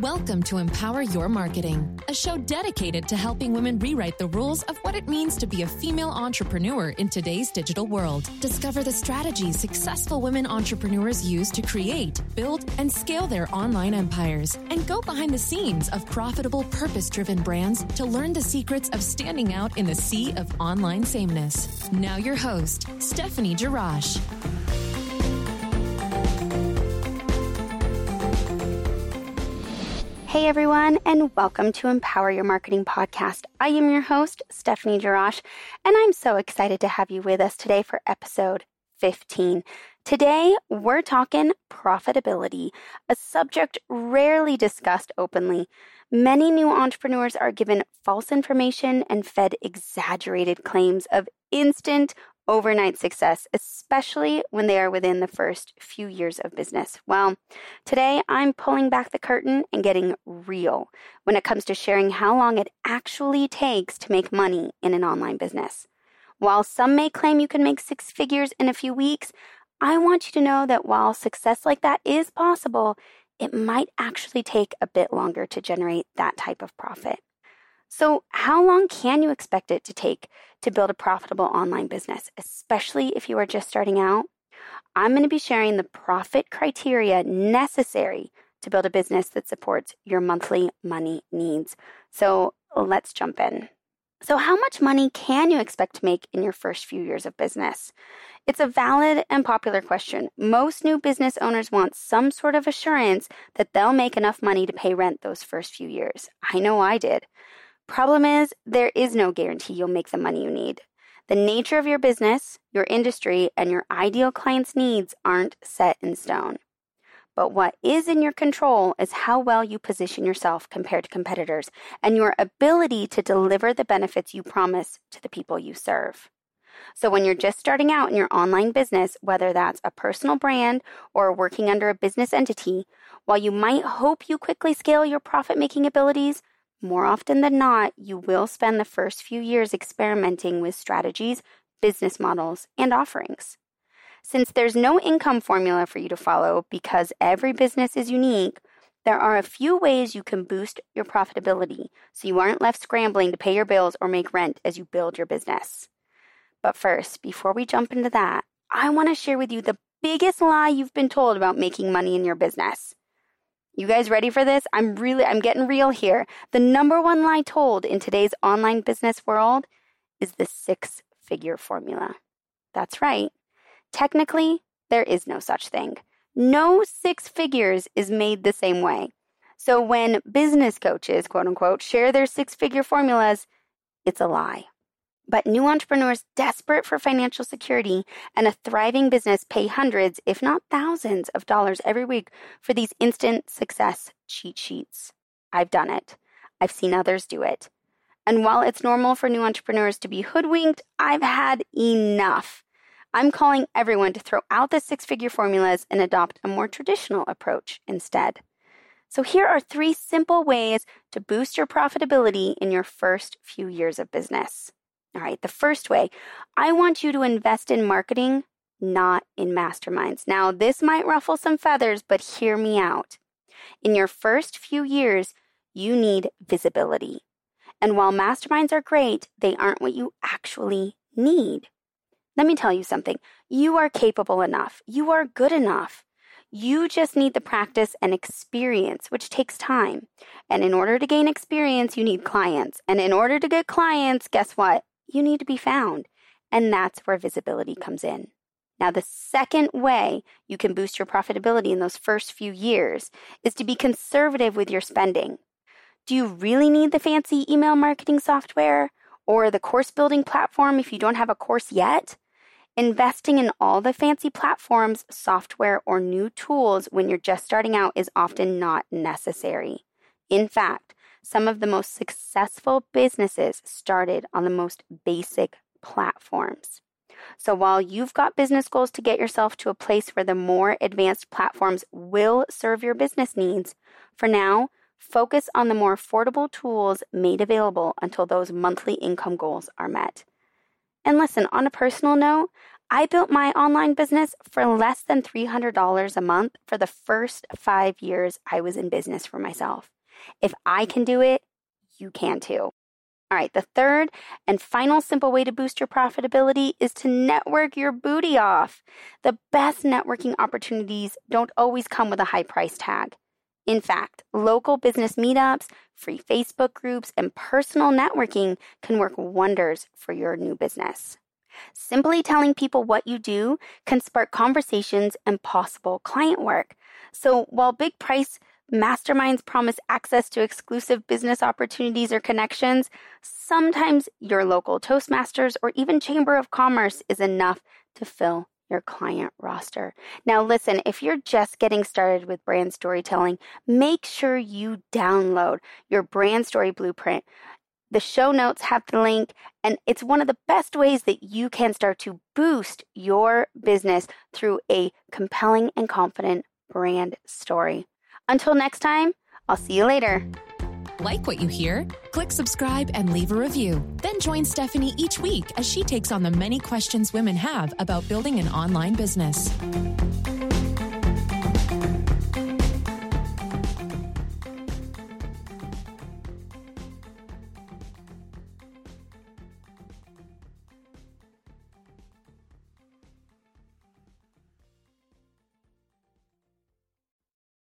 Welcome to Empower Your Marketing, a show dedicated to helping women rewrite the rules of what it means to be a female entrepreneur in today's digital world. Discover the strategies successful women entrepreneurs use to create, build, and scale their online empires, and go behind the scenes of profitable, purpose driven brands to learn the secrets of standing out in the sea of online sameness. Now, your host, Stephanie Jarash. Hey everyone, and welcome to Empower Your Marketing Podcast. I am your host, Stephanie Jarash, and I'm so excited to have you with us today for episode 15. Today, we're talking profitability, a subject rarely discussed openly. Many new entrepreneurs are given false information and fed exaggerated claims of instant overnight success, especially when they are within the first few years of business. Well, today I'm pulling back the curtain and getting real when it comes to sharing how long it actually takes to make money in an online business. While some may claim you can make six figures in a few weeks, I want you to know that while success like that is possible, it might actually take a bit longer to generate that type of profit. So, how long can you expect it to take to build a profitable online business, especially if you are just starting out? I'm going to be sharing the profit criteria necessary to build a business that supports your monthly money needs. So, let's jump in. So, how much money can you expect to make in your first few years of business? It's a valid and popular question. Most new business owners want some sort of assurance that they'll make enough money to pay rent those first few years. I know I did. Problem is, there is no guarantee you'll make the money you need. The nature of your business, your industry, and your ideal client's needs aren't set in stone. But what is in your control is how well you position yourself compared to competitors and your ability to deliver the benefits you promise to the people you serve. So, when you're just starting out in your online business, whether that's a personal brand or working under a business entity, while you might hope you quickly scale your profit making abilities, more often than not, you will spend the first few years experimenting with strategies, business models, and offerings. Since there's no income formula for you to follow because every business is unique, there are a few ways you can boost your profitability so you aren't left scrambling to pay your bills or make rent as you build your business. But first, before we jump into that, I want to share with you the biggest lie you've been told about making money in your business. You guys ready for this? I'm really, I'm getting real here. The number one lie told in today's online business world is the six figure formula. That's right. Technically, there is no such thing. No six figures is made the same way. So when business coaches, quote unquote, share their six figure formulas, it's a lie. But new entrepreneurs desperate for financial security and a thriving business pay hundreds, if not thousands, of dollars every week for these instant success cheat sheets. I've done it. I've seen others do it. And while it's normal for new entrepreneurs to be hoodwinked, I've had enough. I'm calling everyone to throw out the six figure formulas and adopt a more traditional approach instead. So, here are three simple ways to boost your profitability in your first few years of business. All right, the first way, I want you to invest in marketing, not in masterminds. Now, this might ruffle some feathers, but hear me out. In your first few years, you need visibility. And while masterminds are great, they aren't what you actually need. Let me tell you something. You are capable enough. You are good enough. You just need the practice and experience, which takes time. And in order to gain experience, you need clients. And in order to get clients, guess what? You need to be found. And that's where visibility comes in. Now, the second way you can boost your profitability in those first few years is to be conservative with your spending. Do you really need the fancy email marketing software or the course building platform if you don't have a course yet? Investing in all the fancy platforms, software, or new tools when you're just starting out is often not necessary. In fact, some of the most successful businesses started on the most basic platforms. So while you've got business goals to get yourself to a place where the more advanced platforms will serve your business needs, for now, focus on the more affordable tools made available until those monthly income goals are met. And listen, on a personal note, I built my online business for less than $300 a month for the first five years I was in business for myself. If I can do it, you can too. All right, the third and final simple way to boost your profitability is to network your booty off. The best networking opportunities don't always come with a high price tag. In fact, local business meetups, free Facebook groups, and personal networking can work wonders for your new business. Simply telling people what you do can spark conversations and possible client work. So while big price masterminds promise access to exclusive business opportunities or connections, sometimes your local Toastmasters or even Chamber of Commerce is enough to fill your client roster. Now, listen, if you're just getting started with brand storytelling, make sure you download your brand story blueprint. The show notes have the link, and it's one of the best ways that you can start to boost your business through a compelling and confident brand story. Until next time, I'll see you later. Like what you hear? Click subscribe and leave a review. Then join Stephanie each week as she takes on the many questions women have about building an online business.